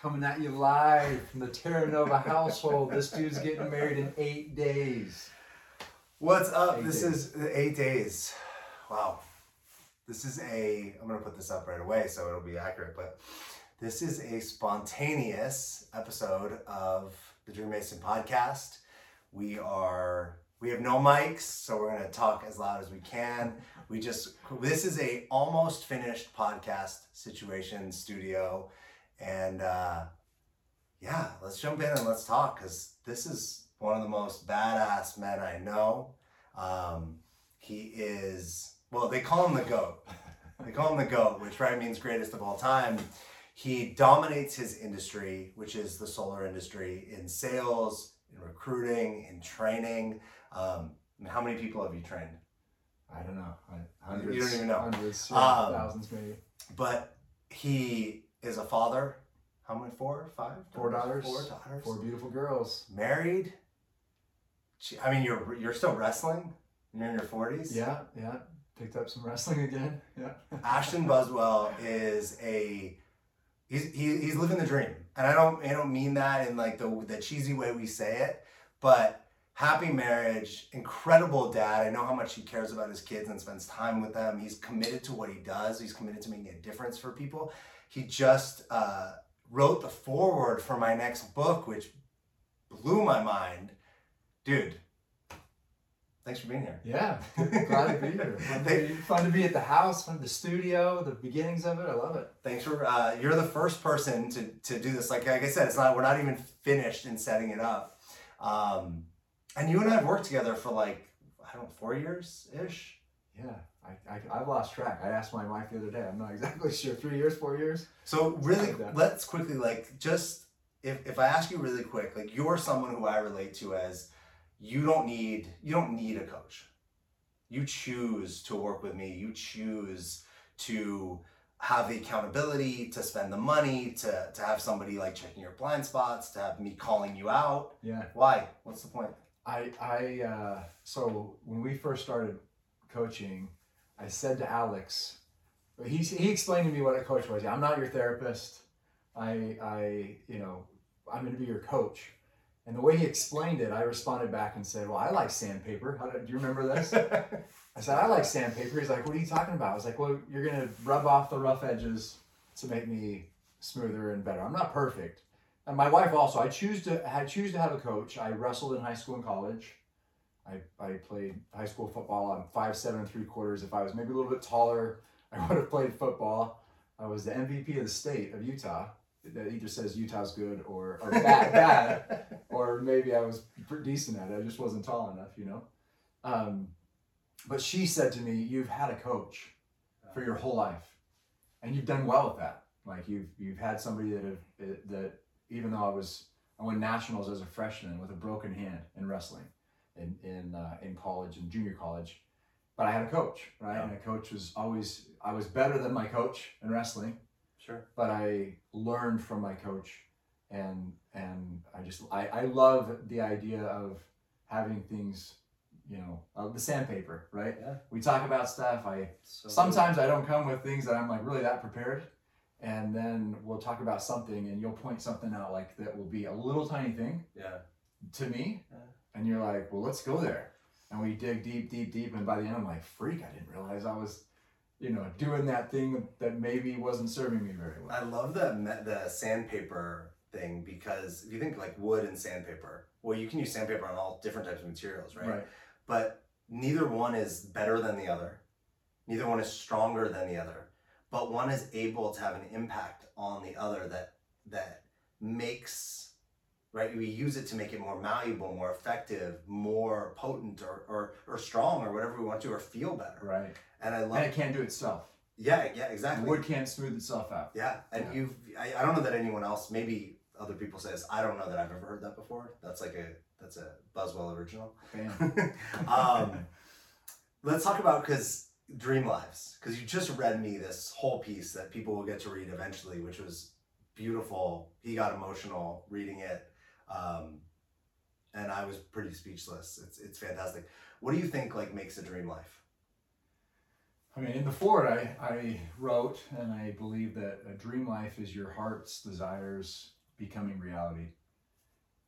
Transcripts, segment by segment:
Coming at you live from the Terranova household. This dude's getting married in eight days. What's up? Eight this days. is eight days. Wow. This is a, I'm going to put this up right away so it'll be accurate, but this is a spontaneous episode of the Dream Mason podcast. We are, we have no mics, so we're going to talk as loud as we can. We just, this is a almost finished podcast situation studio. And uh, yeah, let's jump in and let's talk because this is one of the most badass men I know. Um, he is, well, they call him the GOAT. They call him the GOAT, which right means greatest of all time. He dominates his industry, which is the solar industry, in sales, in recruiting, in training. Um, how many people have you trained? I don't know. I- You don't even know. Hundreds, yeah, Um, thousands maybe. But he is a father. How many? Four, five, Four daughters. Four daughters. Four beautiful girls. Married. I mean, you're you're still wrestling. You're in your forties. Yeah, yeah. Picked up some wrestling again. Yeah. Ashton Buswell is a he's he, he's living the dream, and I don't I don't mean that in like the the cheesy way we say it, but happy marriage, incredible dad. I know how much he cares about his kids and spends time with them. He's committed to what he does. He's committed to making a difference for people. He just uh, wrote the foreword for my next book, which blew my mind, dude. Thanks for being here. Yeah. Glad to be here. Fun to be, fun to be at the house, fun the studio, the beginnings of it. I love it. Thanks for uh, you're the first person to to do this. Like like I said, it's not we're not even finished in setting it up. Um, and you and I have worked together for like I don't know four years ish. Yeah. I, I, I've lost track. I asked my wife the other day. I'm not exactly sure. Three years, four years? So really, Like let's quickly like just if if I ask you really quick, like you're someone who I relate to as you don't need you don't need a coach. You choose to work with me. You choose to have the accountability, to spend the money, to to have somebody like checking your blind spots, to have me calling you out. Yeah. Why? What's the point? I, I, uh, so when we first started coaching, I said to Alex, he, he explained to me what a coach was. I'm not your therapist. I, I, you know, I'm going to be your coach. And the way he explained it, I responded back and said, well, I like sandpaper. How do, do you remember this? I said, I like sandpaper. He's like, what are you talking about? I was like, well, you're going to rub off the rough edges to make me smoother and better. I'm not perfect. And my wife also, I choose to I choose to have a coach. I wrestled in high school and college. I, I played high school football. I'm five seven and three quarters. If I was maybe a little bit taller, I would have played football. I was the MVP of the state of Utah. That either says Utah's good or, or bad, bad, or maybe I was pretty decent at it. I just wasn't tall enough, you know. Um, but she said to me, "You've had a coach for your whole life, and you've done well with that. Like you've you've had somebody that have that even though I was I won nationals as a freshman with a broken hand in wrestling, in in uh, in college and junior college, but I had a coach, right? Yeah. And a coach was always I was better than my coach in wrestling, Sure. but I learned from my coach, and and I just I I love the idea of having things. You know, uh, the sandpaper, right? Yeah. We talk about stuff. I So sometimes I don't come with things that I'm like really that prepared. And then we'll talk about something and you'll point something out like that will be a little tiny thing Yeah. to me. Yeah. And you're like, well, let's go there. And we dig deep, deep, deep. And by the end, I'm like, freak, I didn't realize I was, you know, doing that thing that maybe wasn't serving me very well. I love the the sandpaper thing because if you think like wood and sandpaper, well, you can use sandpaper on all different types of materials, right? right? But neither one is better than the other. Neither one is stronger than the other. But one is able to have an impact on the other that that makes right. We use it to make it more malleable, more effective, more potent, or or, or strong, or whatever we want to, or feel better. Right. And I love. And it can't do itself. Yeah, yeah, exactly. Wood can't smooth itself out. Yeah, and Yeah. you've I, I don't know that anyone else, maybe other people say this. I don't know that I've ever heard that before. That's like a that's a Buswell original. Um, let's talk about because Dream Lives, because you just read me this whole piece that people will get to read eventually, which was beautiful. He got emotional reading it, um, and I was pretty speechless. It's it's fantastic. What do you think like makes a dream life? I mean, in the foreword, I, I wrote, and I believe that a dream life is your heart's desires becoming reality,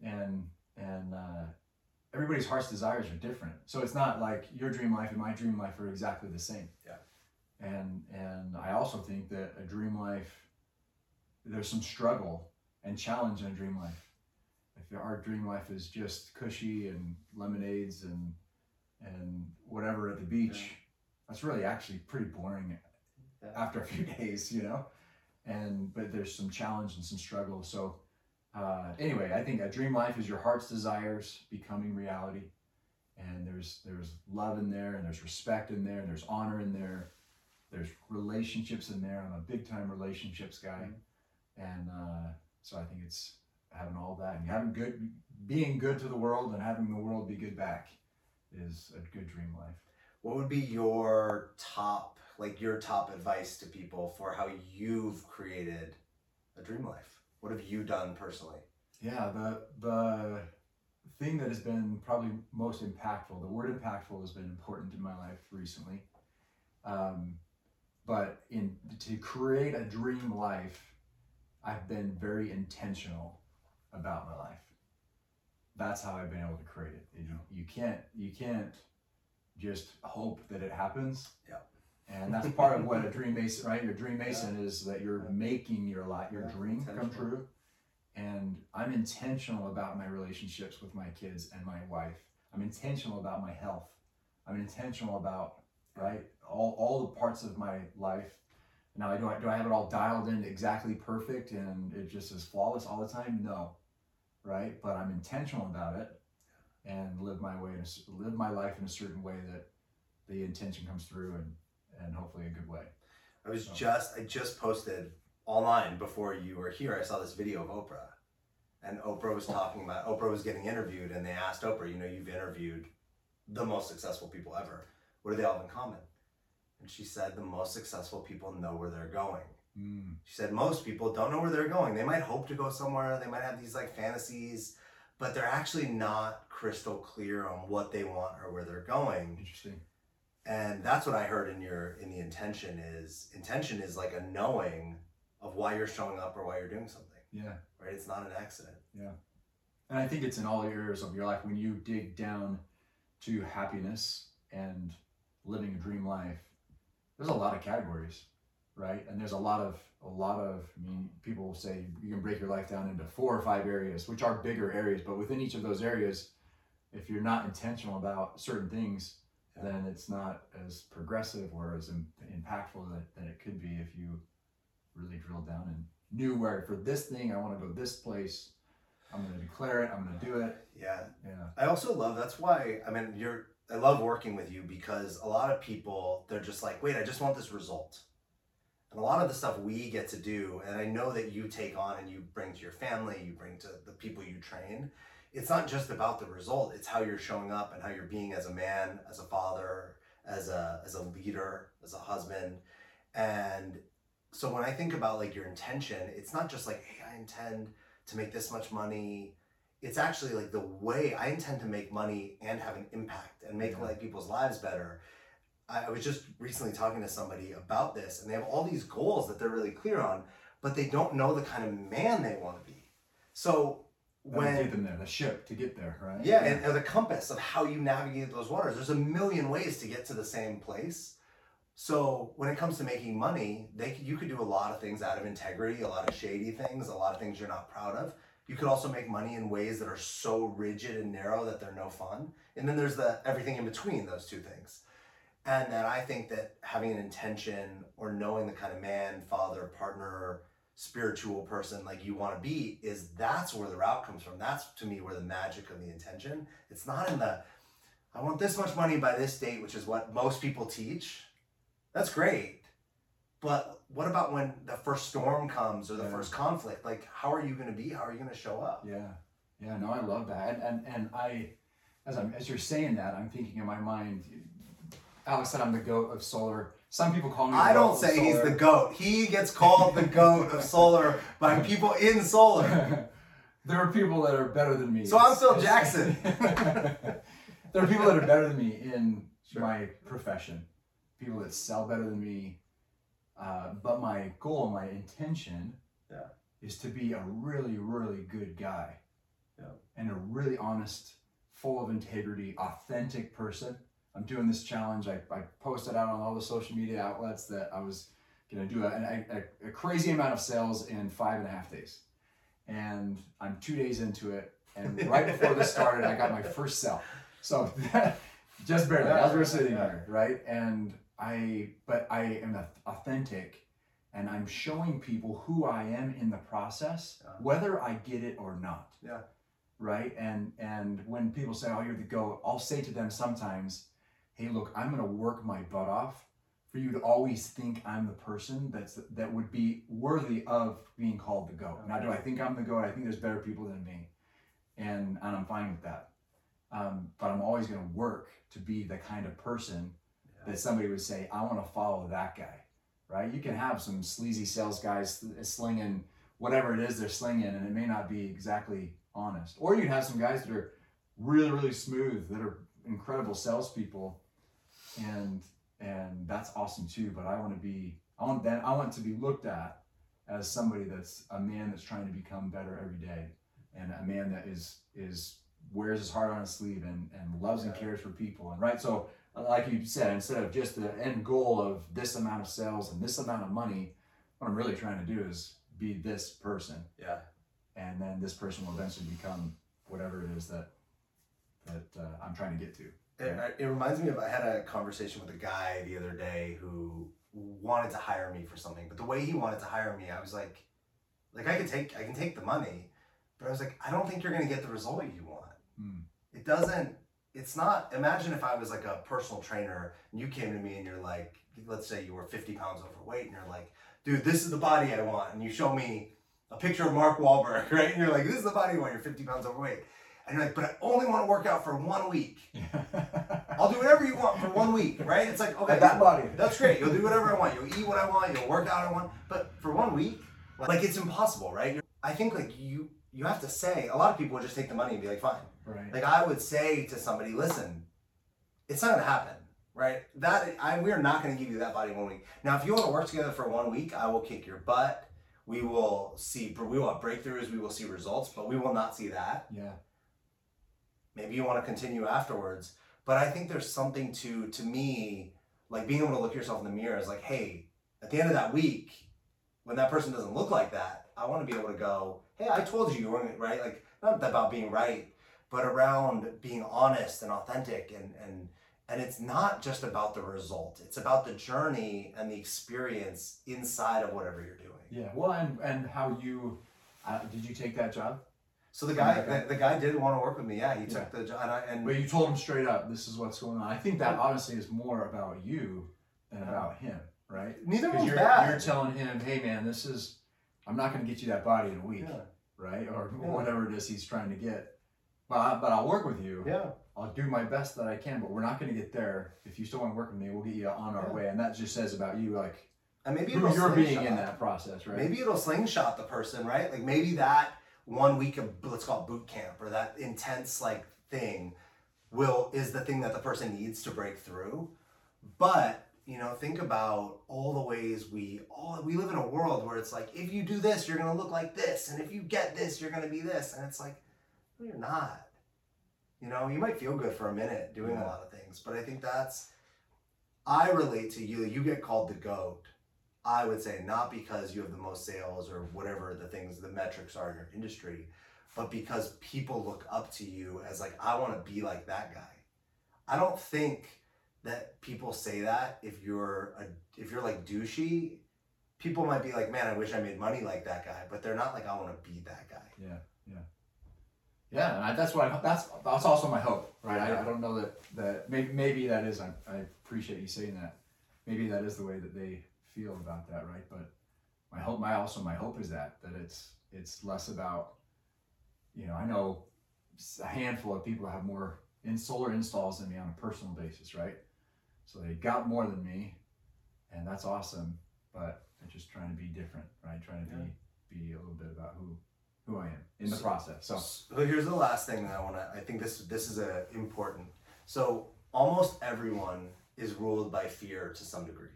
and and uh, everybody's heart's desires are different. So it's not like your dream life and my dream life are exactly the same. Yeah. And and I also think that a dream life, there's some struggle and challenge in a dream life. Our dream life is just cushy and lemonades and and whatever at the beach, Yeah. that's really actually pretty boring Yeah. after a few days, you know. And but there's some challenge and some struggle. So uh, anyway, I think a dream life is your heart's desires becoming reality, and there's there's love in there, and there's respect in there, and there's honor in there, there's relationships in there. I'm a big time relationships guy, and uh, so I think it's having all that and having good, being good to the world, and having the world be good back, is a good dream life. What would be your top, like your top advice to people for how you've created a dream life? What have you done personally? Yeah, the the thing that has been probably most impactful, the word impactful has been important in my life recently. Um, but in to create a dream life, I've been very intentional about my life. That's how I've been able to create it. You know, you can't you can't just hope that it happens. Yeah. And that's part of what a dream mason, right? Your dream mason is that you're Yeah. making your life, your Yeah, dream come true and I'm intentional about my relationships with my kids and my wife. I'm intentional about my health. I'm intentional about right all, all the parts of my life. Now, do I do I have it all dialed in exactly perfect and it just is flawless all the time? No, right? But I'm intentional about it and live my way, in a live my life in a certain way that the intention comes through and and hopefully a good way. I was So- just I just posted online before you were here. I saw this video of Oprah, and Oprah was talking about Oprah was getting interviewed, and they asked Oprah, you know, you've interviewed the most successful people ever. What do they all have in common? And she said the most successful people know where they're going. Mm, She said most people don't know where they're going. They might hope to go somewhere. They might have these like fantasies, but they're actually not crystal clear on what they want or where they're going interesting. and that's what i heard in your in the intention is intention is like a knowing of why you're showing up or why you're doing something Yeah. right it's not an accident Yeah. And I think it's in all areas of your life when you dig down to happiness and living a dream life. There's a lot of categories, right? And there's a lot of a lot of. I mean, people will say you can break your life down into four or five areas, which are bigger areas. But within each of those areas, if you're not intentional about certain things, Yeah. then it's not as progressive or as im- impactful that, that it could be if you really drill down and knew where for this thing I want to go this place. I'm going to declare it. I'm going to do it. yeah Yeah. i also love that's why i mean you're i love working with you because a lot of people they're just like wait i just want this result and a lot of the stuff we get to do and i know that you take on and you bring to your family you bring to the people you train it's not just about the result it's how you're showing up and how you're being as a man as a father as a as a leader as a husband and so when i think about like your intention it's not just like hey i intend to make this much money it's actually like the way i intend to make money and have an impact and make Yeah. like people's lives better I, was just recently talking to somebody about this and they have all these goals that they're really clear on but they don't know the kind of man they want to be so When get them there, the ship to get there, right? yeah, and, and the compass of how you navigate those waters. There's a million ways to get to the same place. So when it comes to making money, they you could do a lot of things out of integrity, a lot of shady things, a lot of things you're not proud of. You could also make money in ways that are so rigid and narrow that they're no fun. And then there's the everything in between those two things. And that I think that having an intention or knowing the kind of man, father, partner, spiritual person like you want to be is that's where the route comes from. That's to me where the magic of the intention. It's not in the I want this much money by this date, which is what most people teach. That's great. But what about when the first storm comes or the Yeah. first conflict? Like how are you going to be? How are you going to show up? Yeah, yeah. No, I love that, and and, and I, as I'm as you're saying that, I'm thinking in my mind. Alex said I'm the goat of solar. Some people call me. The I don't say he's the goat. He gets called the goat of solar by people in solar. there are people that are better than me. So I'm Phil Jackson. there are people that are better than me in Sure. my profession, people that sell better than me. Uh, but my goal, my intention, Yeah. is to be a really, really good guy, Yeah. and a really honest, full of integrity, authentic person. I'm doing this challenge. I, I posted out on all the social media outlets that I was going to do a, a, a crazy amount of sales in five and a half days, and I'm two days into it. And right before this started, I got my first sell. So just barely, as we're sitting here, right? And I, but I am authentic, and I'm showing people who I am in the process, whether I get it or not. Yeah. Right. And and when people say, "Oh, you're the goat," I'll say to them sometimes, "Hey, look, I'm gonna work my butt off for you to always think I'm the person that's that would be worthy of being called the goat. Now, do I think I'm the goat? I think there's better people than me, and and I'm fine with that. Um, but I'm always going to work to be the kind of person that somebody would say, I want to follow that guy, right? You can have some sleazy sales guys slinging whatever it is they're slinging, and it may not be exactly honest. Or you can have some guys that are really, really smooth, that are incredible salespeople, and and that's awesome too. But I want to be, I want that, I want to be looked at as somebody that's a man that's trying to become better every day, and a man that is is wears his heart on his sleeve and, and loves and cares for people and right so like you said instead of just the end goal of this amount of sales and this amount of money what i'm really trying to do is be this person Yeah. and then this person will eventually become whatever it is that that uh, i'm trying to get to It, it reminds me of I had a conversation with a guy the other day who wanted to hire me for something, but the way he wanted to hire me, I was like, like I can take I can take the money, but I was like, I don't think you're gonna get the result you want. Hmm. It doesn't. It's not. Imagine if I was like a personal trainer and you came to me and you're like, let's say you were 50 pounds overweight and you're like, dude, this is the body I want, and you show me a picture of Mark Wahlberg, right? And you're like, this is the body you want. You're 50 pounds overweight, and you're like, but I only want to work out for one week. I'll do whatever you want for one week, right? It's like, okay, that body that's great. You'll do whatever I want. You'll eat what I want. You'll work out I want. But for one week, like it's impossible, right? You're- I think like you you have to say. A lot of people would just take the money and be like, fine. right Like I would say to somebody, listen, it's not gonna happen, right? That I we are not gonna give you that body in one week. Now, if you want to work together for one week, I will kick your butt. We will see. We will have breakthroughs. We will see results, but we will not see that yeah maybe you want to continue afterwards but i think there's something to to me like being able to look yourself in the mirror is like hey at the end of that week when that person doesn't look like that i want to be able to go hey i told you you weren't right? Like not about being right but around being honest and authentic and and and it's not just about the result. It's about the journey and the experience inside of whatever you're doing. Yeah well and and how you uh, did you take that job so the guy the, the guy did want to work with me yeah he took the job and, I, and But you told him straight up, this is what's going on. I think that honestly is more about you than about him, right? neither one's you're, bad you're telling him, hey man, this is, I'm not going to get you that body in a week, yeah. right? Or Yeah. whatever it is he's trying to get. But, I, but I'll work with you. yeah I'll do my best that I can, but we're not going to get there. If you still want to work with me, we'll get you on our Yeah. way. And that just says about you, like, And maybe who it'll you're being slingshot. in that process, right? Maybe it'll slingshot the person, right? Like maybe that one week of let's call it boot camp or that intense like thing will is the thing that the person needs to break through. But you know, think about all the ways we all we live in a world where it's like if you do this, you're gonna look like this, and if you get this, you're gonna be this, and it's like, no, you're not. You know, you might feel good for a minute doing a lot of things, but I think that's I relate to you. You get called the goat. I would say not because you have the most sales or whatever the things, the metrics are in your industry, but because people look up to you as like, I want to be like that guy. I don't think that people say that if you're a, if you're like douchey, people might be like, man, I wish I made money like that guy, but they're not like, I want to be that guy. Yeah, yeah, yeah. And I, that's what I, that's that's also my hope, right? I, I don't know that that maybe maybe that is. I, I appreciate you saying that. Maybe that is the way that they feel about that, right? But my hope, my also my hope is that that it's it's less about, you know, I know a handful of people have more in solar installs than me on a personal basis, right? So they got more than me, and that's awesome. But they're just trying to be different, right? Trying to be be a little bit about who who I am in the So- process. So So here's the last thing that I want to. I think this this is a important. So almost everyone is ruled by fear to some degree,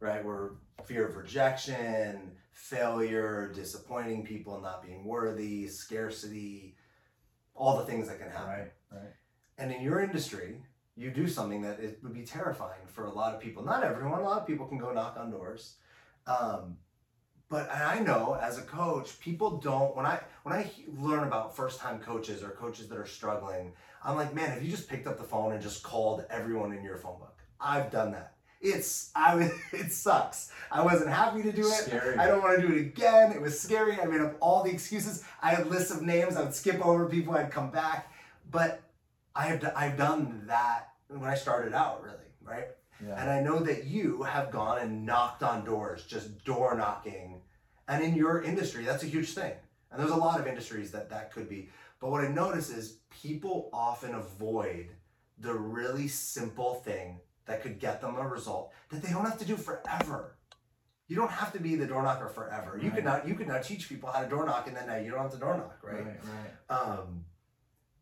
right? Where fear of rejection, failure, disappointing people, not being worthy, scarcity, all the things that can happen. Right, right. And in your industry, you do something that it would be terrifying for a lot of people. Not everyone. A lot of people can go knock on doors. Um, but I know as a coach, people don't. When I when I learn about first time coaches or coaches that are struggling, I'm like, man, have you just picked up the phone and just called everyone in your phone book? I've done that. It's I it sucks. I wasn't happy to do it. Scary. I don't want to do it again. It was scary. I made up all the excuses. I had lists of names. I would skip over people. I'd come back. But I have I've done that when I started out, really, right? Yeah. And I know that you have gone and knocked on doors, just door knocking. And in your industry, that's a huge thing. And there's a lot of industries that that could be. But what I notice is people often avoid the really simple thing that could get them a result that they don't have to do forever. You don't have to be the door knocker forever. You could Right. not you could now teach people how to door knock and then now you don't have to door knock, right? Right, right. Um,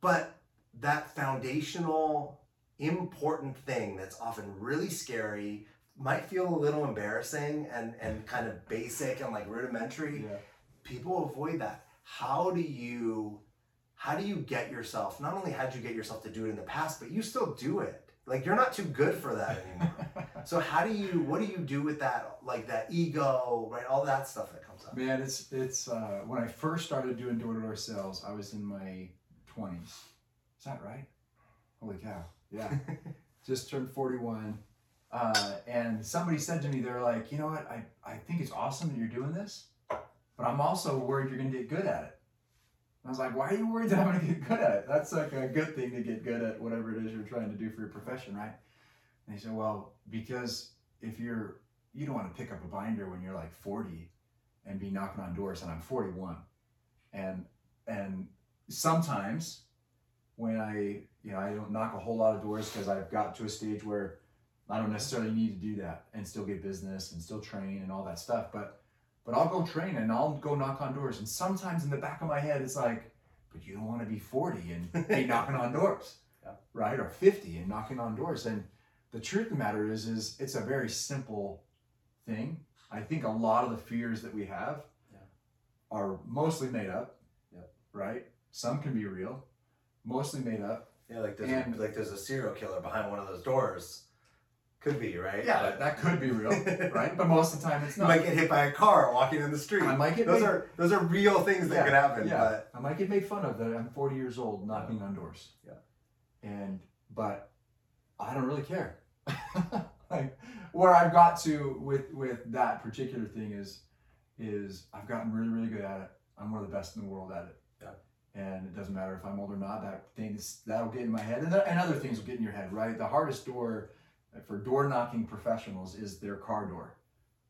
but that foundational, important thing that's often really scary, might feel a little embarrassing and, and kind of basic and like rudimentary. Yeah. People avoid that. How do you how do you get yourself not only how did you get yourself to do it in the past, but you still do it. Like you're not too good for that anymore. so how do you what do you do with that like that ego, right? All that stuff that comes up. Man, it's it's uh, when I first started doing door to door sales, I was in my twenties. Is that right? Holy cow! Yeah, just turned forty one, uh, and somebody said to me, they're like, you know what? I I think it's awesome that you're doing this, but I'm also worried you're gonna get good at it. I was like, why are you worried that I'm gonna get good at it? That's like a good thing to get good at whatever it is you're trying to do for your profession, right? And he said, well, because if you're you don't want to pick up a binder when you're like 40 and be knocking on doors and I'm 41 and and sometimes when I you know I don't knock a whole lot of doors because I've got to a stage where I don't necessarily need to do that and still get business and still train and all that stuff but but I'll go train and I'll go knock on doors and sometimes in the back of my head it's like but you don't want to be 40 and be knocking on doors Yeah. right or 50 and knocking on doors and the truth of the matter is is it's a very simple thing I think a lot of the fears that we have Yeah. are mostly made up. Yep. Right? Some can be real. Mostly made up. Yeah, like there's And- like there's a serial killer behind one of those doors. Could be, right? Yeah, But that could be real, right? But most of the time it's you not. might get hit by a car walking in the street. I might get those made, are those are real things that Yeah, could happen. yeah. But I might get made fun of that I'm 40 years old knocking on doors. Yeah. And but I don't really care. like where I've got to with with that particular thing is is I've gotten really really good at it. I'm one of the best in the world at it. Yeah. And it doesn't matter if I'm old or not. That things that'll get in my head, and, th- and other things will get in your head. Right. The hardest door for door knocking professionals is their car door.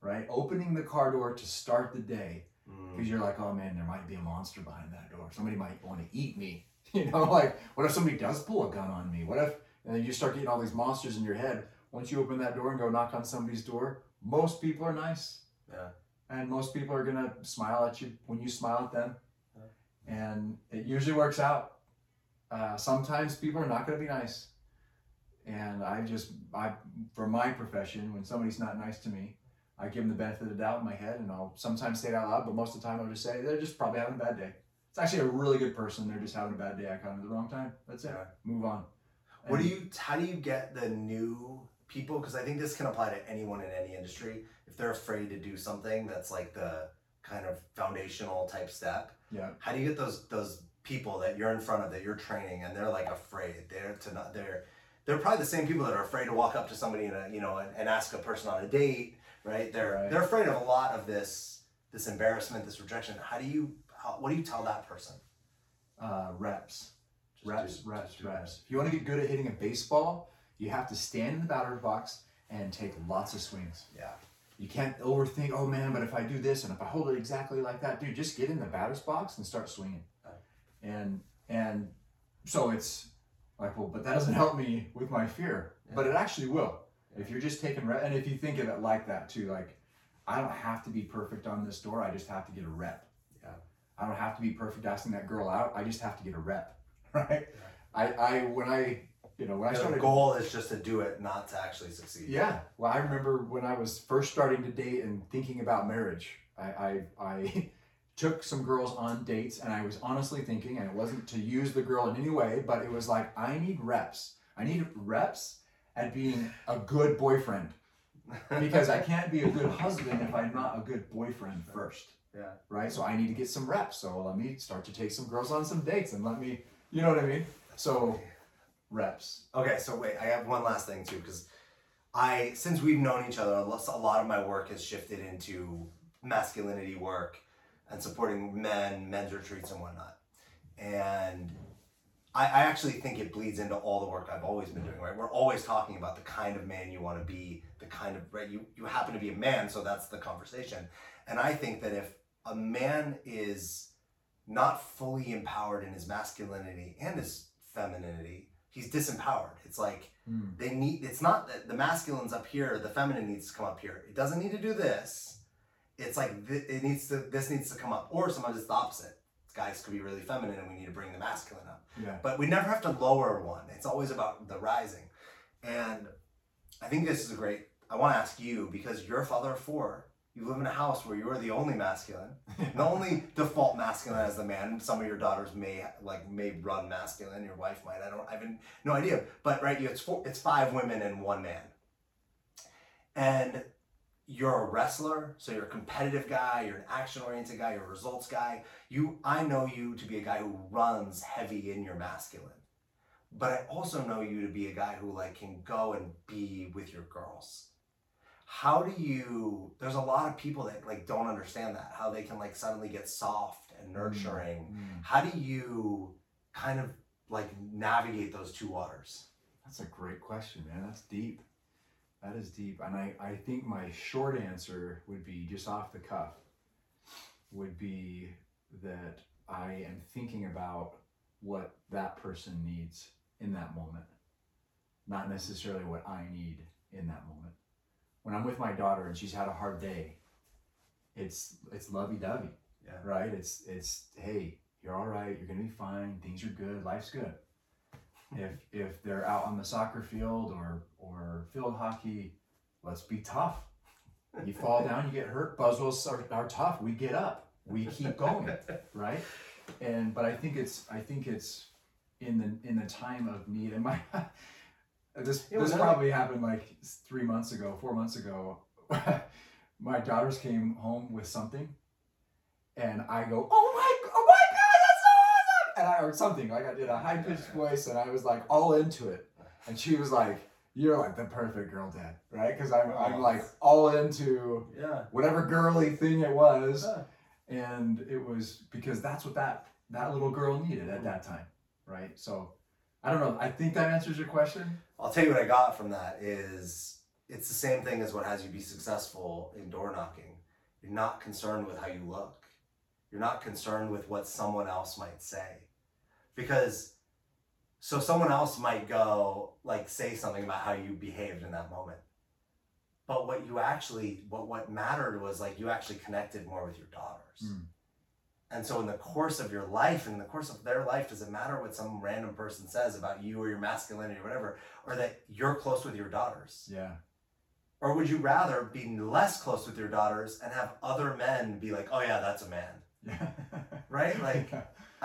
Right. Opening the car door to start the day mm, because you're like, oh man, there might be a monster behind that door. Somebody might want to eat me. You know, like what if somebody does pull a gun on me? What if and then you start getting all these monsters in your head. Once you open that door and go knock on somebody's door, most people are nice. Yeah. And most people are gonna smile at you when you smile at them. Yeah. And it usually works out. Uh, sometimes people are not gonna be nice. And I just I for my profession, when somebody's not nice to me, I give them the benefit of the doubt in my head, and I'll sometimes say it out loud, but most of the time I'll just say they're just probably having a bad day. It's actually a really good person. They're just having a bad day. I caught them at the wrong time. That's it. Yeah. Move on. what do you? How do you get the new people? Because I think this can apply to anyone in any industry. If they're afraid to do something that's like the kind of foundational type step, Yeah. how do you get those those people that you're in front of that you're training and they're like afraid they're to not they're they're probably the same people that are afraid to walk up to somebody and you know and, and ask a person on a date right they're Right. they're afraid of a lot of this this embarrassment this rejection how do you how, what do you tell that person Uh, reps. Just reps, do- reps, reps. If you want to get good at hitting a baseball, you have to stand in the batter's box and take lots of swings. yeah You can't overthink, oh man, but if I do this and if I hold it exactly like that, dude, just get in the batter's box and start swinging. Right. And and so it's like, well, but that doesn't help me with my fear. Yeah. But it actually will. Yeah. If you're just taking rep, and if you think of it like that too, like I don't have to be perfect on this door, I just have to get a rep. Yeah. I don't have to be perfect asking that girl out, I just have to get a rep. Right? I, I when I you know, when I started. The goal is just to do it, not to actually succeed. Yeah. Well, I remember when I was first starting to date and thinking about marriage, I, I, I took some girls on dates and I was honestly thinking, and it wasn't to use the girl in any way, but it was like, I need reps. I need reps at being a good boyfriend because I can't be a good husband if I'm not a good boyfriend first. Yeah. Right. So I need to get some reps. So let me start to take some girls on some dates and let me, you know what I mean? So reps. Okay, so wait, I have one last thing too, because I since we've known each other, a a lot of my work has shifted into masculinity work and supporting men, men's retreats and whatnot. And I, I actually think it bleeds into all the work I've always been doing, right? We're always talking about the kind of man you want to be, the kind of right you you happen to be a man, so that's the conversation. And I think that if a man is not fully empowered in his masculinity and his femininity, he's disempowered. It's like Hmm. they need it's not that the masculine's up here the feminine needs to come up here it doesn't need to do this it's like th- it needs to this needs to come up or sometimes it's the opposite guys could be really feminine and we need to bring the masculine up Yeah. but we never have to lower one it's always about the rising and i think this is a great i want to ask you because you're a father of four you live in a house where you're the only masculine the only default masculine as the man. Some of your daughters may like may run masculine. Your wife might. I don't. I have no idea. But right, you it's four, it's five women and one man. And you're a wrestler, so you're a competitive guy. You're an action-oriented guy. You're a results guy. You, I know you to be a guy who runs heavy in your masculine. But I also know you to be a guy who like can go and be with your girls how do you there's a lot of people that like don't understand that how they can like suddenly get soft and nurturing Mm. how do you kind of like navigate those two waters That's a great question, man. That's deep. That is deep. And I, I think my short answer would be just off the cuff would be that I am thinking about what that person needs in that moment, not necessarily what I need in that moment. When I'm with my daughter and she's had a hard day, it's it's lovey dovey, yeah right? It's it's hey, you're all right. You're gonna be fine. Things are good. Life's good if if they're out on the soccer field or or field hockey, let's be tough. You fall down, you get hurt. Buswells are, are tough. We get up. We keep going, right? And but I think it's I think it's in the in the time of need. And my this this probably happened like three months ago, four months ago. my daughters came home with something, and I go, "Oh oh my God, that's so awesome!" And I or something like I did a high pitched voice, and I was like all into it, and she was like, "You're like the perfect girl, Dad, right?" Because I'm I'm like all into yeah whatever girly thing it was, and it was because that's what that that little girl needed at mm-hmm. that time, right? So. I don't know. I think that answers your question. i'll tell you what i got from that is it's the same thing as what has you be successful in door knocking you're not concerned with how you look you're not concerned with what someone else might say because so someone else might go like say something about how you behaved in that moment but what you actually what what mattered was like you actually connected more with your daughters Mm. and so in the course of your life in the course of their life does it matter what some random person says about you or your masculinity or whatever or that you're close with your daughters Yeah. or would you rather be less close with your daughters and have other men be like oh yeah that's a man Yeah. Right? Like,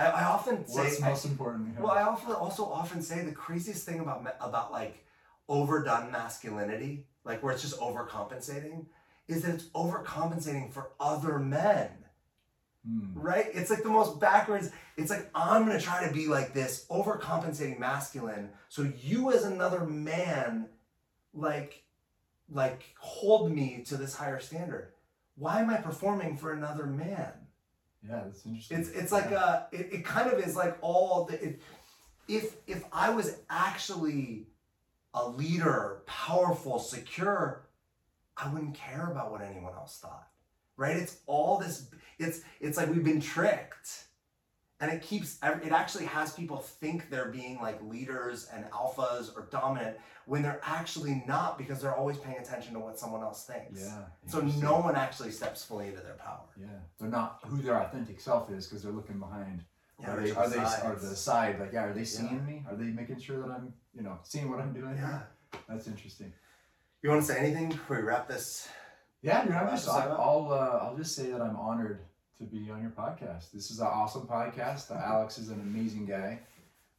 i, I often say what's I- most important? well, I often also often say the craziest thing about about like overdone masculinity, like where it's just overcompensating, is that it's overcompensating for other men, Hmm. right? It's like the most backwards. It's like I'm gonna try to be like this overcompensating masculine, so you as another man, like, like hold me to this higher standard. Why am I performing for another man? Yeah, that's interesting. It's it's like Yeah. a it, it kind of is like all the it, if if I was actually a leader, powerful, secure, I wouldn't care about what anyone else thought. Right? It's all this it's it's like we've been tricked. And it keeps it actually has people think they're being like leaders and alphas or dominant when they're actually not because they're always paying attention to what someone else thinks. yeah. So no one actually steps fully into their power. Yeah, they're not who their authentic self is because they're looking behind Yeah, are they are the they are the side like yeah are they seeing Yeah. me are they making sure that i'm you know seeing what i'm doing Yeah. that's interesting You want to say anything before we wrap this? yeah dude i'm Wrap just this up. i'll uh, i'll just say that i'm honored to be on your podcast. This is an awesome podcast. Uh, alex is an amazing guy.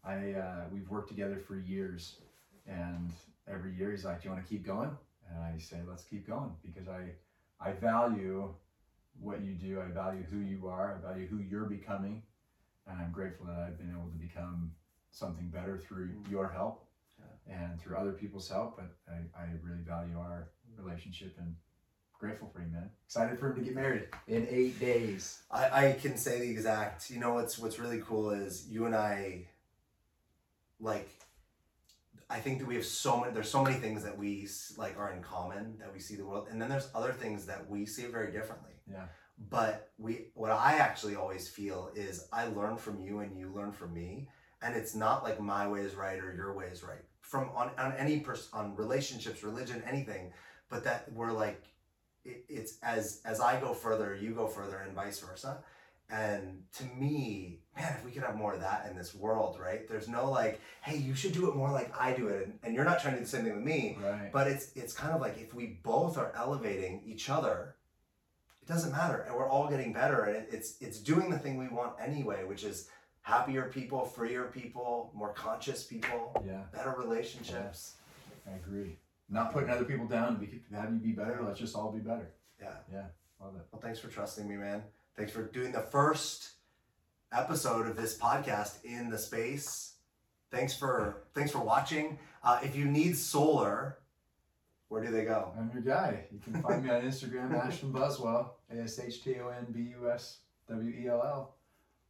I uh, we've worked together for years and every year he's like do you want to keep going? And i say let's keep going because i i value what you do. I value who you are. I value who you're becoming. And i'm grateful that i've been able to become something better through Mm. your help and through other people's help. But I, I really value our relationship and grateful for you man excited for him to get married in eight days I, I can say the exact. You know what's what's really cool is you and I. Like, I think that we have so many. There's so many things that we like are in common that we see the world, and then there's other things that we see very differently. Yeah. But we, what I actually always feel is I learn from you and you learn from me, and it's not like my way is right or your way is right from on on any person on relationships, religion, anything, but that we're like it, it's as as I go further, you go further, and vice versa. And to me, man, if we could have more of that in this world, right? There's no like, hey, you should do it more like I do it, and, and you're not trying to do the same thing with me. right But it's it's kind of like if we both are elevating each other, it doesn't matter, and we're all getting better, and it, it's it's doing the thing we want anyway, which is happier people, freer people, more conscious people, yeah better relationships. i agree not putting other people down to be, have you be better let's just all be better Yeah. Yeah. love it Well, thanks for trusting me, man. Thanks for doing the first episode of this podcast in the space. Thanks for thanks for watching. Uh, if you need solar, where do they go? I'm your guy. You can find me on Instagram, Ashton Buswell, A S H T O N B U S W E L L.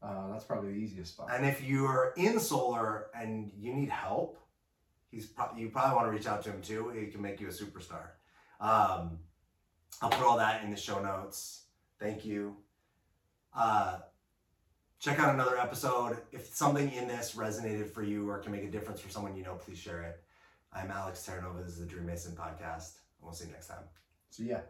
Uh, that's probably the easiest spot. And if you're in solar and you need help, he's pro- you probably want to reach out to him too. He can make you a superstar. Um, I'll put all that in the show notes. Thank you. Uh, check out another episode. If something in this resonated for you or can make a difference for someone you know, please share it. I'm Alex Terranova. This is the Dream Mason podcast. And we'll see you next time. See yeah,